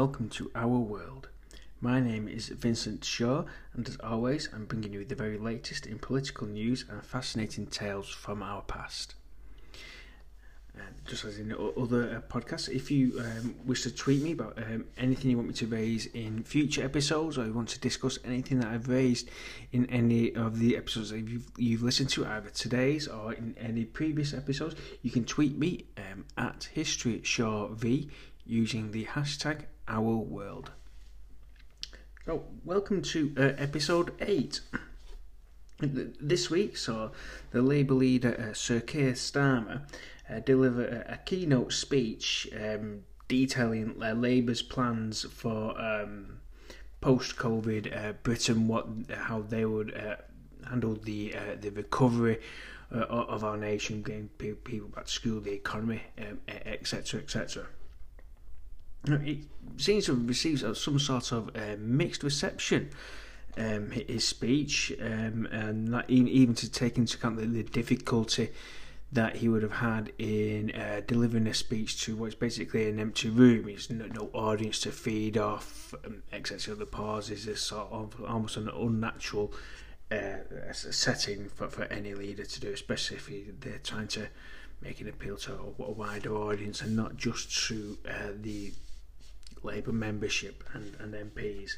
Welcome to Our World. My name is Vincent Shaw, and as always, I'm bringing you the very latest in political news and fascinating tales from our past. Uh, just as in other uh, podcasts, if you um, wish to tweet me about um, anything you want me to raise in future episodes, or you want to discuss anything that I've raised in any of the episodes that you've, you've listened to, either today's or in any previous episodes, you can tweet me um, at History Shaw V using the hashtag Our World. So, welcome to uh, episode 8. This week saw the Labour leader uh, Sir Keir Starmer uh, deliver a, a, keynote speech um, detailing uh, Labour's plans for um, post-COVID uh, Britain, what how they would uh, handle the the recovery of our nation, getting people back to school, the economy, etc., um, etc. It seems to have received some sort of mixed reception. Um, his speech, um, and that even to take into account the, the difficulty that he would have had in uh, delivering a speech to what's basically an empty room. He's no, no audience to feed off, um, etc. The pauses is sort of almost an unnatural uh, setting for, for any leader to do, especially if he, they're trying to make an appeal to a, a wider audience and not just to uh, the Labour membership and, and MPs.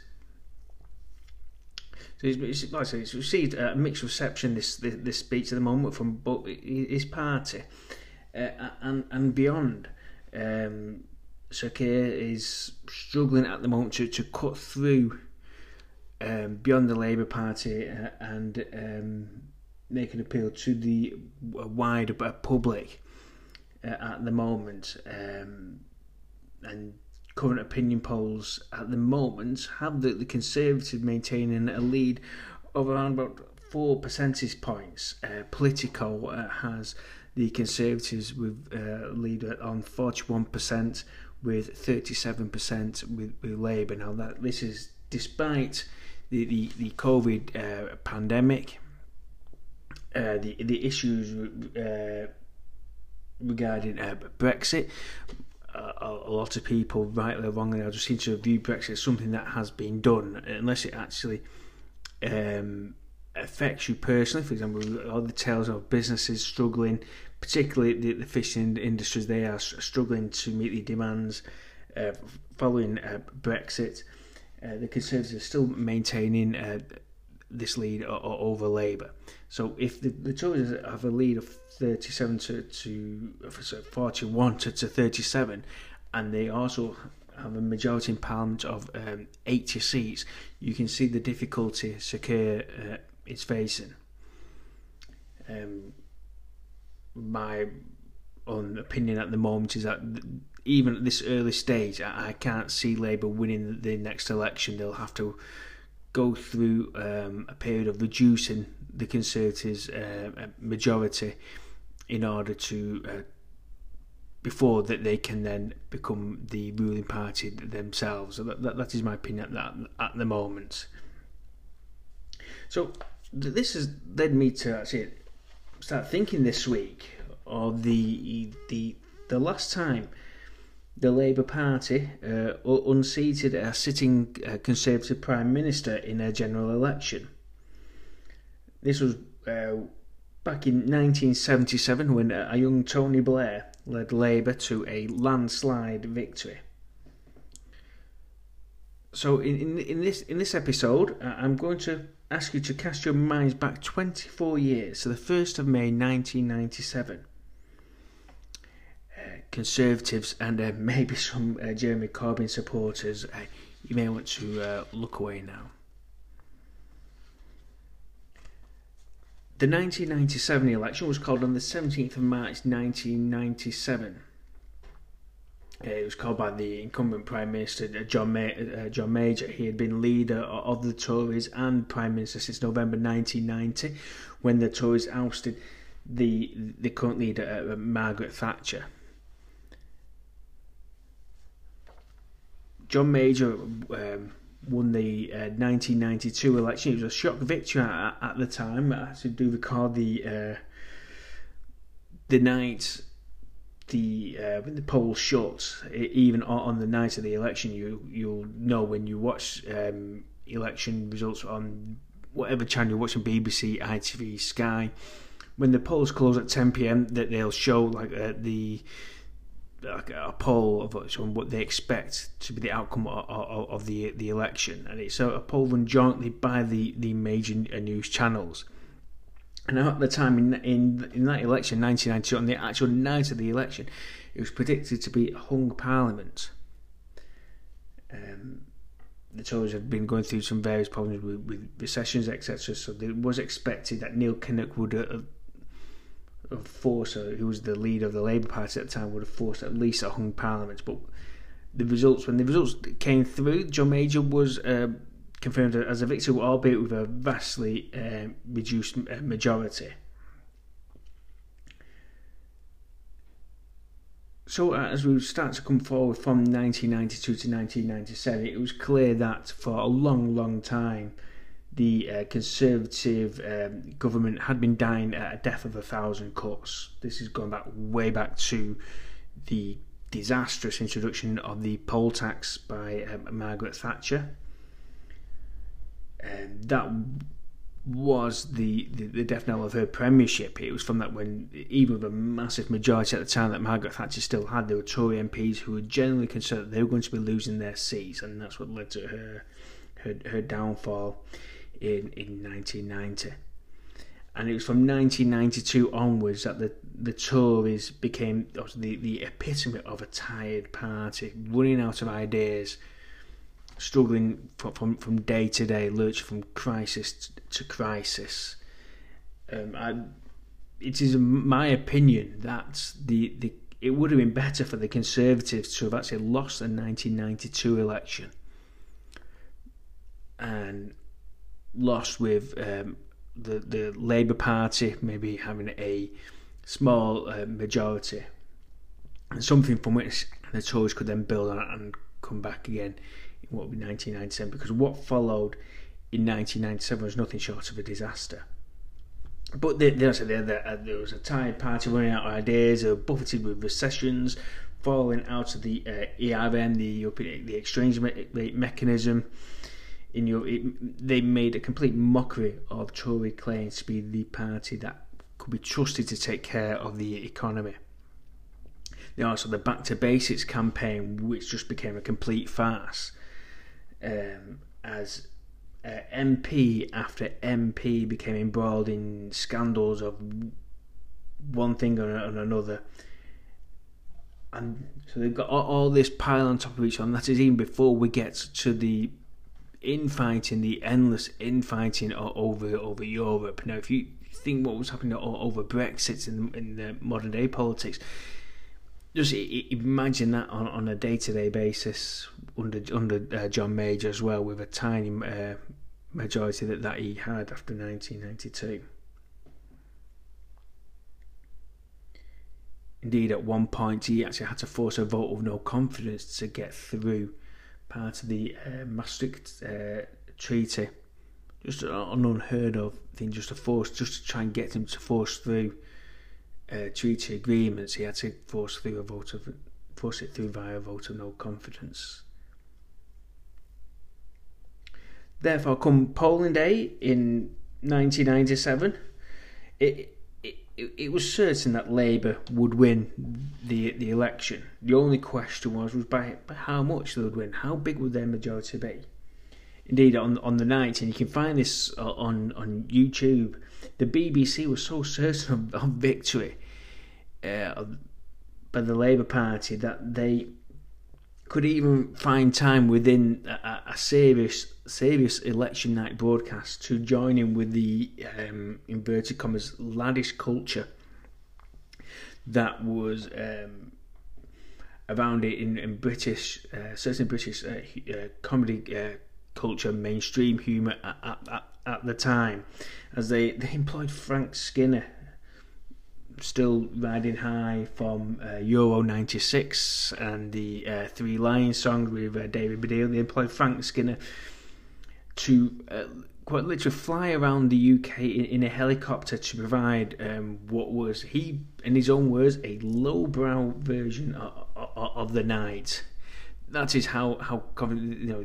So it's, like I say, received a mixed reception this, this, this speech at the moment from both his party uh, and and beyond. Um, Sir Keir is struggling at the moment to, to cut through um, beyond the Labour Party uh, and um, make an appeal to the wider public uh, at the moment. Um, and current opinion polls at the moment have the, the Conservative maintaining a lead of around about four percentage points. Uh, Politico uh, has the Conservatives with uh, lead on 41% with 37% with, with Labour. Now that this is despite the the, the COVID uh, pandemic, uh, the the issues uh, regarding uh, Brexit, a, a, lot of people, rightly or wrongly, I just seem to view Brexit as something that has been done, unless it actually um, affects you personally. For example, all the tales of businesses struggling, particularly the, the fishing industries, they are struggling to meet the demands uh, following uh, Brexit. Uh, the Conservatives are still maintaining uh, this lead over Labour. So if the, the Tories have a lead of 37 to, to 41 to, to 37, and they also have a majority in Parliament of um, 80 seats, you can see the difficulty Keir uh, is facing. Um, my own opinion at the moment is that even at this early stage, I, I can't see Labour winning the next election. They'll have to go through um, a period of reducing the Conservatives' uh, majority in order to uh, before that they can then become the ruling party themselves. So that, that, that is my opinion at, that, at the moment. So this has led me to actually start thinking this week of the the the last time the Labour Party uh, unseated a sitting uh, Conservative Prime Minister in a general election. This was uh, back in 1977 when a young Tony Blair led Labour to a landslide victory. So in, in, in this in this episode, uh, I'm going to ask you to cast your minds back 24 years to the 1st of May 1997 Conservatives and uh, maybe some uh, Jeremy Corbyn supporters, uh, you may want to uh, look away now. The 1997 election was called on the 17th of March 1997. Uh, it was called by the incumbent Prime Minister uh, John, Ma- John Major. He had been leader of the Tories and Prime Minister since November 1990, when the Tories ousted the the current leader Margaret Thatcher. John Major um, won the uh, 1992 election. It was a shock victory at, at the time. I do recall the uh, the night the uh, when the polls shut, even on the night of the election, you you'll know when you watch um, election results on whatever channel you're watching, BBC, ITV, Sky. When the polls close at 10 p.m., that they'll show like uh, the like a poll of what they expect to be the outcome of, of, of the the election, and it's a, a poll run jointly by the the major news channels. And at the time in, in in that election, 1992, on the actual night of the election, it was predicted to be a hung parliament. Um, the Tories had been going through some various problems with, with recessions, etc. So it was expected that Neil Kinnock would uh, have forced, uh, who was the leader of the Labour Party at the time, would have forced at least a hung parliament. But the results, when the results came through, John Major was uh, confirmed as a victor, albeit with a vastly uh, reduced majority. So, uh, as we start to come forward from 1992 to 1997, it was clear that for a long, long time, the uh, Conservative um, government had been dying at a death of a thousand cuts. This is going back way back to the disastrous introduction of the poll tax by um, Margaret Thatcher. Um, that was the, the, the death knell of her premiership. It was from that when, even with a massive majority at the time that Margaret Thatcher still had, there were Tory MPs who were generally concerned that they were going to be losing their seats, and that's what led to her her, her downfall in, in 1990. And it was from 1992 onwards that the, the Tories became the, the epitome of a tired party, running out of ideas struggling from, from, from day to day, lurching from crisis to crisis. Um, I, it is my opinion that the, the it would have been better for the Conservatives to have actually lost the 1992 election and lost with um, the the Labour Party maybe having a small uh, majority and something from which the Tories could then build on and come back again in what would be 1997 because what followed in 1997 was nothing short of a disaster. But there, there, there, uh, there was a tired party running out of ideas, they were buffeted with recessions, falling out of the uh, ERM, the European the exchange rate mechanism. In your, it, they made a complete mockery of Tory claims to be the party that could be trusted to take care of the economy. They also the Back to Basics campaign, which just became a complete farce um, as uh, MP after MP became embroiled in scandals of one thing or, another. And so they've got all, all, this pile on top of each other, and that is even before we get to the infighting, the endless infighting over over Europe. Now, if you think what was happening over Brexit in, in the modern day politics, just imagine that on, on a day to day basis under under uh, John Major as well, with a tiny uh, majority that, that he had after 1992. Indeed, at one point, he actually had to force a vote of no confidence to get through part of the uh, Maastricht uh, Treaty. Just an unheard of thing, just to force, just to try and get him to force through uh, treaty agreements, he had to force through a vote of force it through via a vote of no confidence. Therefore, come polling day in 1997, it, it, it was certain that Labour would win the the election. The only question was was by, by how much they would win. How big would their majority be? Indeed, on on the night, and you can find this on on YouTube the BBC was so certain of, of victory uh, by the Labour Party that they could even find time within a, a, serious serious election night broadcast to join in with the um, inverted commas laddish culture that was um, around it in, in British uh, certain British uh, uh comedy uh, culture mainstream humour at, at, at the time as they, they employed Frank Skinner, still riding high from uh, Euro 96 and the uh, Three Lions song with uh, David Baddiel. They employed Frank Skinner to uh, quite literally fly around the UK in, in a helicopter to provide um, what was he, in his own words, a lowbrow version of, of, of the night. That is how how confident you know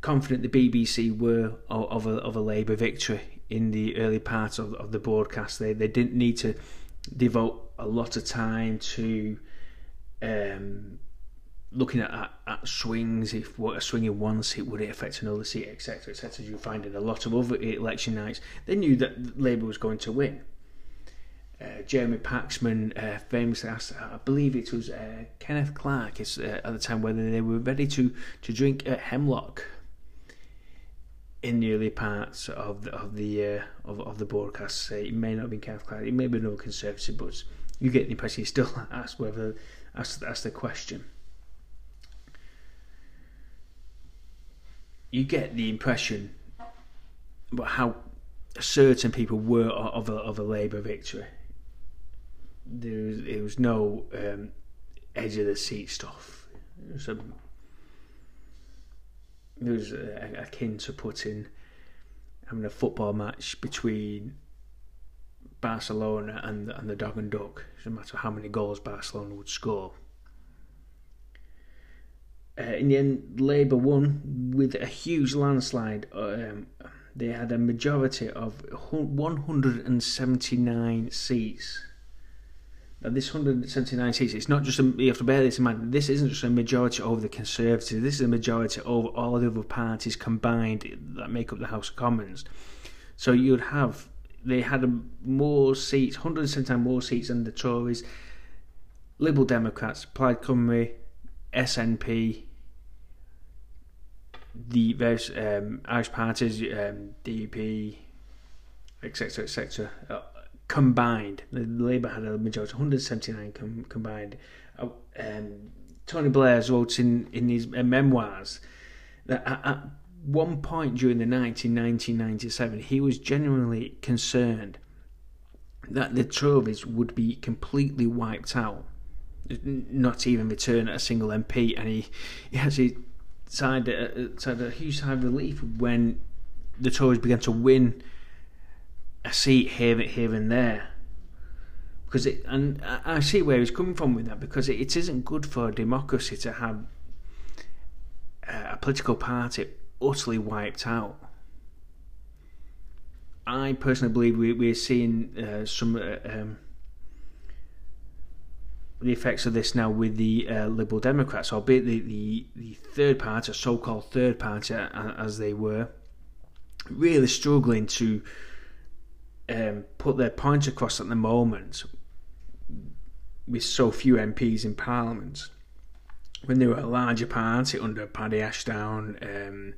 confident the BBC were of, of a a Labour victory in the early part of, of the broadcast. They they didn't need to devote a lot of time to um, looking at, at, at, swings, if what a swing in one seat would it affect another seat, etc., etc. You find in a lot of other election nights, they knew that Labour was going to win. Uh, Jeremy Paxman uh, famously asked, I believe it was uh, Kenneth Clarke uh, at the time, whether they were ready to, to drink Hemlock in the early parts of the of the uh, of, of the broadcast. it may not have been Kenneth Clarke, it may be another conservative, but you get the impression he still asked whether asked, asked the question. you get the impression about how certain people were of a, of a Labour victory. There was, it was no um, edge of the seat stuff. It was akin to putting having a football match between Barcelona and and the Dog and Duck. Doesn't matter how many goals Barcelona would score uh, in the end, Labour won with a huge landslide. Um, they had a majority of 179 seats. This 179 seats, it's not just, a, you have to bear this in mind, this isn't just a majority over the Conservatives, this is a majority over all the other parties combined that make up the House of Commons. So you'd have, they had more seats, 179 more seats than the Tories, Liberal Democrats, Plaid Cymru, SNP, the various um, Irish parties, um, DUP, etc., etc., combined. The Labour had a majority, 179 com- combined. Uh, um, Tony Blair wrote in, in his uh, memoirs that at, at one point during the night in 1997, he was genuinely concerned that the Tories would be completely wiped out not even return a single MP, and he, he actually sighed a, a huge sigh of relief when the Tories began to win a seat here, here and there. Because it, and I see where he's coming from with that because it, it isn't good for democracy to have a political party utterly wiped out. I personally believe we, we're seeing uh, some uh, um, the effects of this now with the uh, Liberal Democrats, albeit the, the, the third party, so called third party as they were, really struggling to um, put their point across at the moment with so few MPs in Parliament. When they were a larger party under Paddy Ashdown um,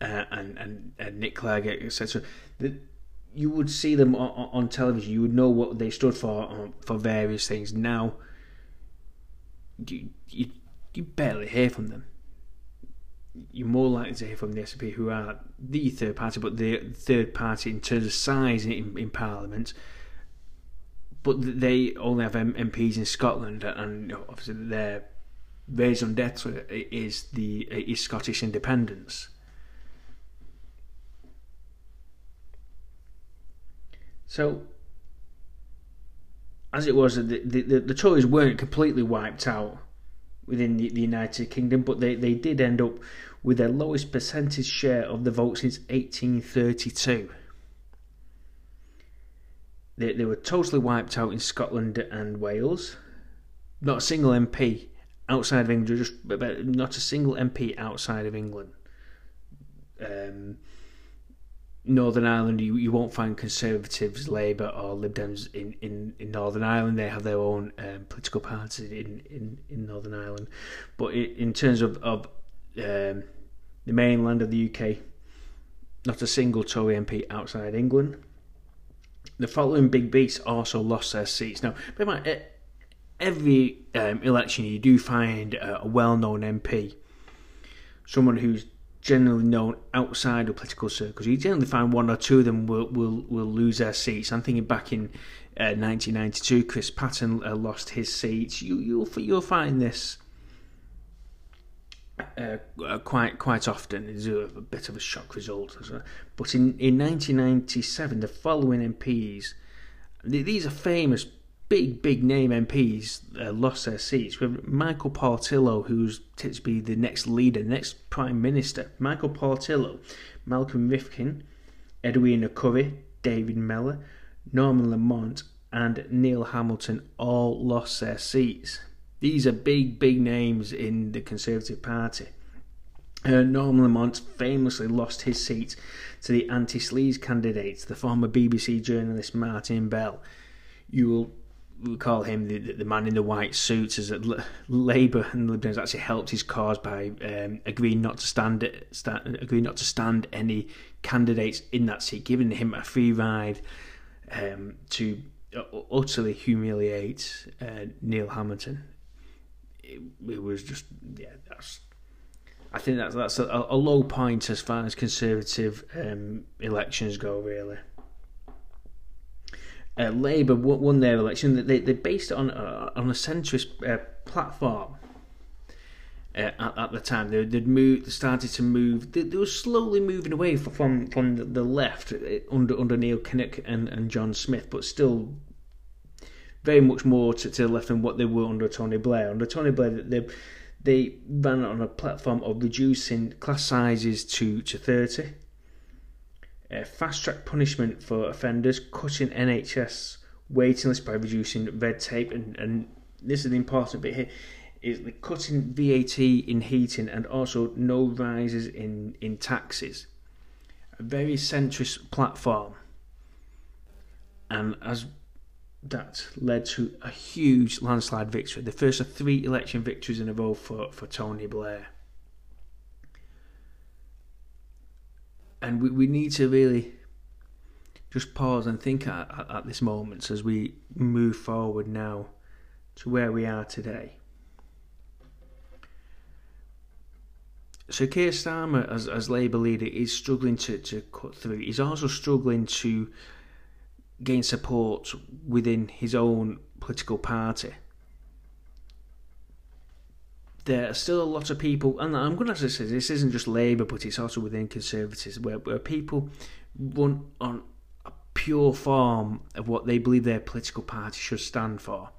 uh, and, and, and Nick Clegg, etc., you would see them on, on, television. You would know what they stood for um, for various things. Now you, you, you barely hear from them. You're more likely to hear from the SNP, who are the third party, but the third party in terms of size in, in Parliament. But they only have MPs in Scotland, and obviously their raison d'etre is the is Scottish independence. So as it was, the, the, the Tories weren't completely wiped out within the, the United Kingdom, but they, they did end up with their lowest percentage share of the vote since 1832. They, they were totally wiped out in Scotland and Wales. Not a single MP outside of England, just not a single MP outside of England. Um, Northern Ireland, you, you won't find Conservatives, Labour, or Lib Dems in, in, in Northern Ireland. They have their own um, political parties in, in, in Northern Ireland. But in terms of, of um, the mainland of the UK, not a single Tory MP outside England. The following big beasts also lost their seats. Now, every um, election you do find a well known MP, someone who's generally known outside of political circles. You generally find one or two of them will will, will lose their seats. I'm thinking back in uh, 1992, Chris Patten uh, lost his seat. You you'll you'll find this uh, uh, quite quite often. It's a, a, bit of a shock result. But in, in 1997, the following MPs, these are famous, big, big name MPs, uh, lost their seats. Have Michael Portillo, who's to be the next leader, next Prime Minister. Michael Portillo, Malcolm Rifkind, Edwina Currie, David Mellor, Norman Lamont, and Neil Hamilton all lost their seats. These are big, big names in the Conservative Party. Uh, Norman Lamont famously lost his seat to the anti sleaze candidate, the former BBC journalist Martin Bell. You will recall him the, the man in the white suit, as Labour and the Dems actually helped his cause by um, agreeing not to stand, stand agreeing not to stand any candidates in that seat, giving him a free ride um, to utterly humiliate uh, Neil Hamilton it, it was just yeah that's I think that's that's a, a low point as far as conservative um, elections go really. Uh, Labour won their election. They they based it on uh, on a centrist uh, platform. Uh, at, at, the time, they, would moved, started to move. They, they, were slowly moving away from from the, left uh, under under Neil Kinnock and, and John Smith, but still very much more to, to the left than what they were under Tony Blair. Under Tony Blair, they they ran on a platform of reducing class sizes to to thirty. Uh, fast track punishment for offenders, cutting NHS waiting lists by reducing red tape, and, and this is the important bit here is the cutting VAT in heating and also no rises in, in taxes. A very centrist platform. And as that led to a huge landslide victory, the first of three election victories in a row for, for Tony Blair. And we, we need to really just pause and think at, at, at this moment as we move forward now to where we are today. So Keir Starmer, as, as Labour leader, is struggling to, to cut through. He's also struggling to gain support within his own political party. There are still a lot of people, and I'm going to say this isn't just Labour, but it's also within Conservatives, where, where people run on a pure form of what they believe their political party should stand for.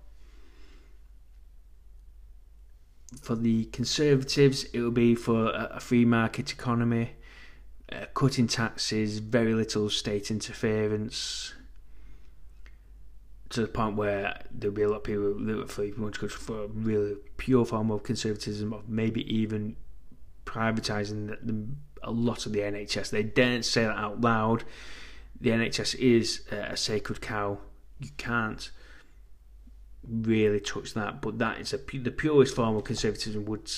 For the Conservatives, it will be for a free market economy, uh, cutting taxes, very little state interference, to the point where there'll be a lot of people for want to go for a really pure form of conservatism, of maybe even privatising the, the, a lot of the NHS. They daren't say that out loud. The NHS is a sacred cow. You can't really touch that, but that is a the purest form of conservatism. Would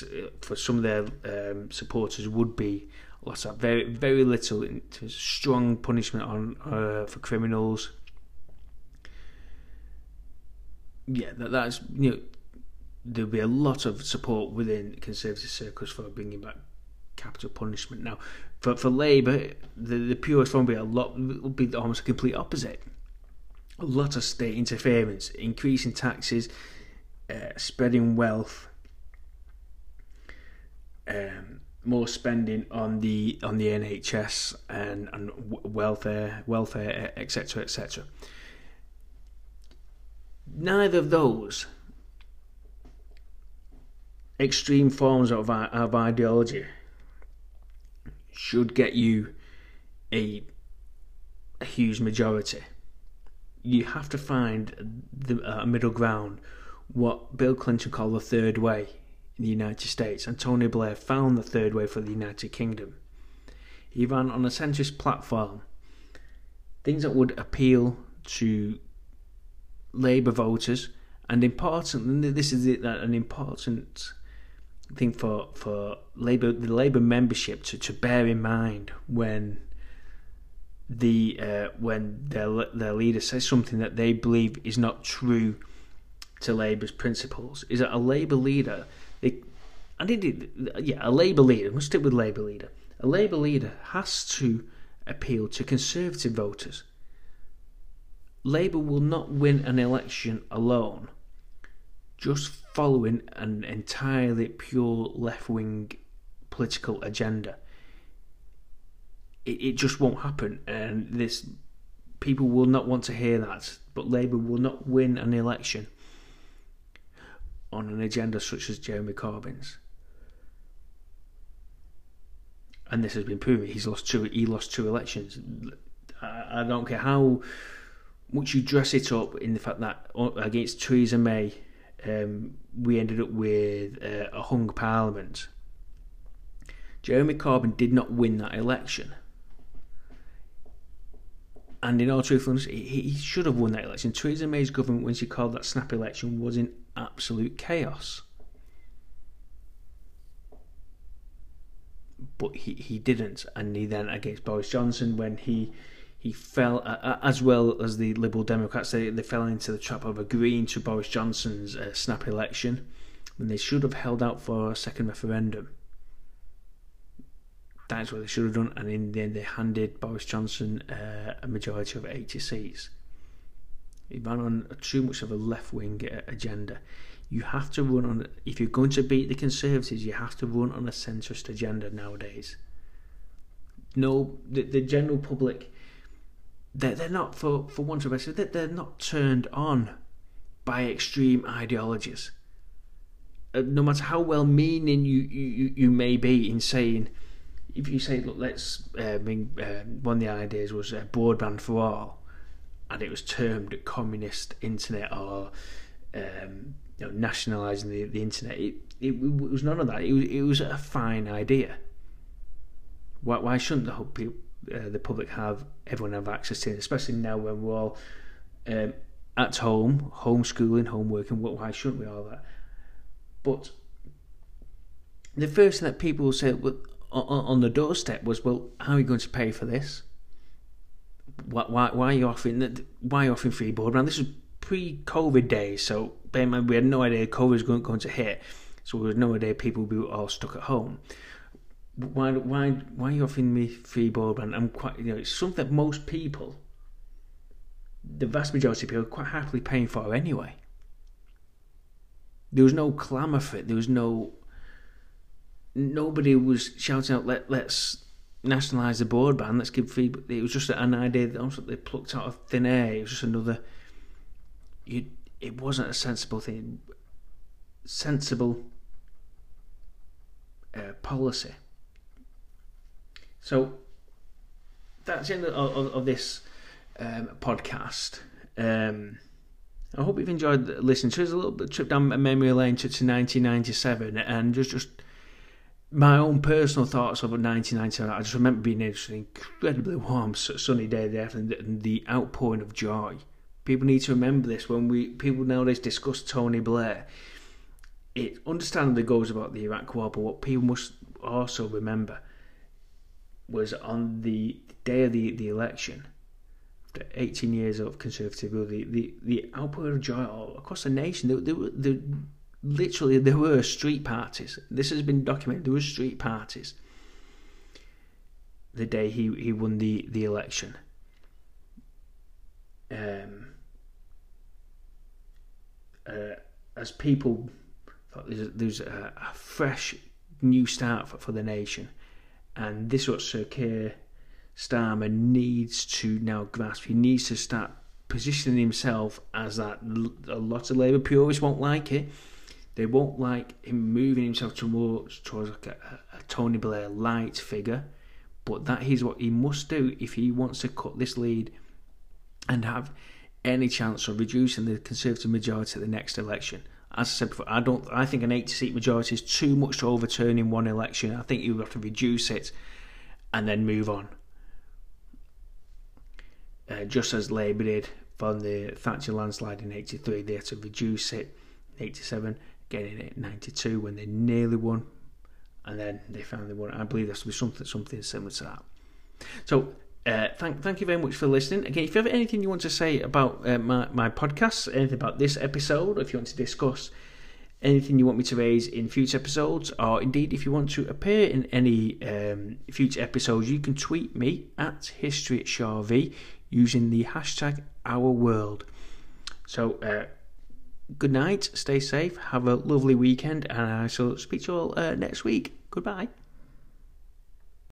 for some of their um, supporters would be lots of very very little strong punishment on uh, for criminals yeah, that, that's you know there'll be a lot of support within conservative circles for bringing back capital punishment. Now, for for Labour, the the purest form will be a lot will be almost a complete opposite. A lot of state interference, increasing taxes, uh, spreading wealth, um, more spending on the on the NHS and and welfare, welfare, etc., etc neither of those extreme forms of, of ideology should get you a, a huge majority. You have to find the uh, middle ground, what Bill Clinton called the third way in the United States, and Tony Blair found the third way for the United Kingdom. He ran on a centrist platform, things that would appeal to Labour voters, and important. This is an important thing for for Labour the Labour membership to, to bear in mind when the uh, when their their leader says something that they believe is not true to Labour's principles. Is that a Labour leader? They, I did yeah, a Labour leader. Let's stick with Labour leader. A Labour leader has to appeal to Conservative voters Labour will not win an election alone, just following an entirely pure left wing political agenda. It, it just won't happen, and this people will not want to hear that. But Labour will not win an election on an agenda such as Jeremy Corbyn's. And this has been proven. He's lost two. He lost two elections. I, I don't care how much you dress it up in the fact that against Theresa May, um, we ended up with uh, a hung parliament. Jeremy Corbyn did not win that election. And in all truthfulness, he, he should have won that election. Theresa May's government, when she called that snap election, was in absolute chaos. But he, he didn't. And he then, against Boris Johnson, when he he fell, uh, as well as the Liberal Democrats, they, they fell into the trap of agreeing to Boris Johnson's uh, snap election when they should have held out for a second referendum. That's what they should have done, and in the end, they handed Boris Johnson uh, a majority of 80 seats. He ran on too much of a left wing uh, agenda. You have to run on, if you're going to beat the Conservatives, you have to run on a centrist agenda nowadays. No, the, the general public they're, they're not, for, for want of a better, they're not turned on by extreme ideologies. Uh, no matter how well meaning you, you, you may be in saying, if you say, look, let's, uh, uh, one of the ideas was uh, broadband for all, and it was termed communist internet or um, you know, nationalising the, the internet, it, it, it, was none of that. It was, it was a fine idea. Why, why shouldn't the whole people, uh, the public have everyone have access to, especially now when we're all um, at home, homeschooling, home working. Why shouldn't we all that? But the first thing that people said on the doorstep was, "Well, how are you going to pay for this? Why, why, why are you offering why are you offering free broadband? This is pre-COVID days, so bear in mind we had no idea COVID was going, going to hit, so we had no idea people would be all stuck at home why why why are you offering me free broadband? I'm quite you know it's something that most people, the vast majority of people, are quite happily paying for anyway. There was no clamour for it. There was no. Nobody was shouting out, "Let let's nationalise the broadband. Let's give free." It was just an idea that they plucked out of thin air. It was just another. You, it wasn't a sensible thing. Sensible uh, policy. So that's the end of, of, of this um, podcast. Um, I hope you've enjoyed listening to us. A little bit trip down memory lane to, to 1997 and just just my own personal thoughts of 1997. I just remember being in an incredibly warm, sunny day there and the outpouring of joy. People need to remember this when we people nowadays discuss Tony Blair. It understandably goes about the Iraq War, but what people must also remember was on the day of the, the election, after 18 years of conservative rule, the, the, the output of joy across the nation, there, there, were, there, literally there were street parties. This has been documented. There were street parties the day he, he won the, the election. Um, uh, as people thought there's, there's a, a, fresh new start for, for the nation and this is what Sir Keir Starmer needs to now grasp. He needs to start positioning himself as that. A lot of Labour purists won't like it. They won't like him moving himself towards, towards like a, a Tony Blair light figure. But that is what he must do if he wants to cut this lead and have any chance of reducing the Conservative majority at the next election as I said before, I don't. I think an 80 seat majority is too much to overturn in one election. I think you have to reduce it and then move on. Uh, just as Labour did from the Thatcher landslide in 83, they had to reduce it in 87, getting it in 92 when they nearly won, and then they finally won. I believe there to be something something similar to that. So uh, thank, thank you very much for listening. Again, if you have anything you want to say about uh, my, my podcast, anything about this episode, or if you want to discuss anything you want me to raise in future episodes, or indeed if you want to appear in any um, future episodes, you can tweet me at History at Shaw v using the hashtag Our World. So, uh, good night, stay safe, have a lovely weekend, and I shall speak to you all uh, next week. Goodbye.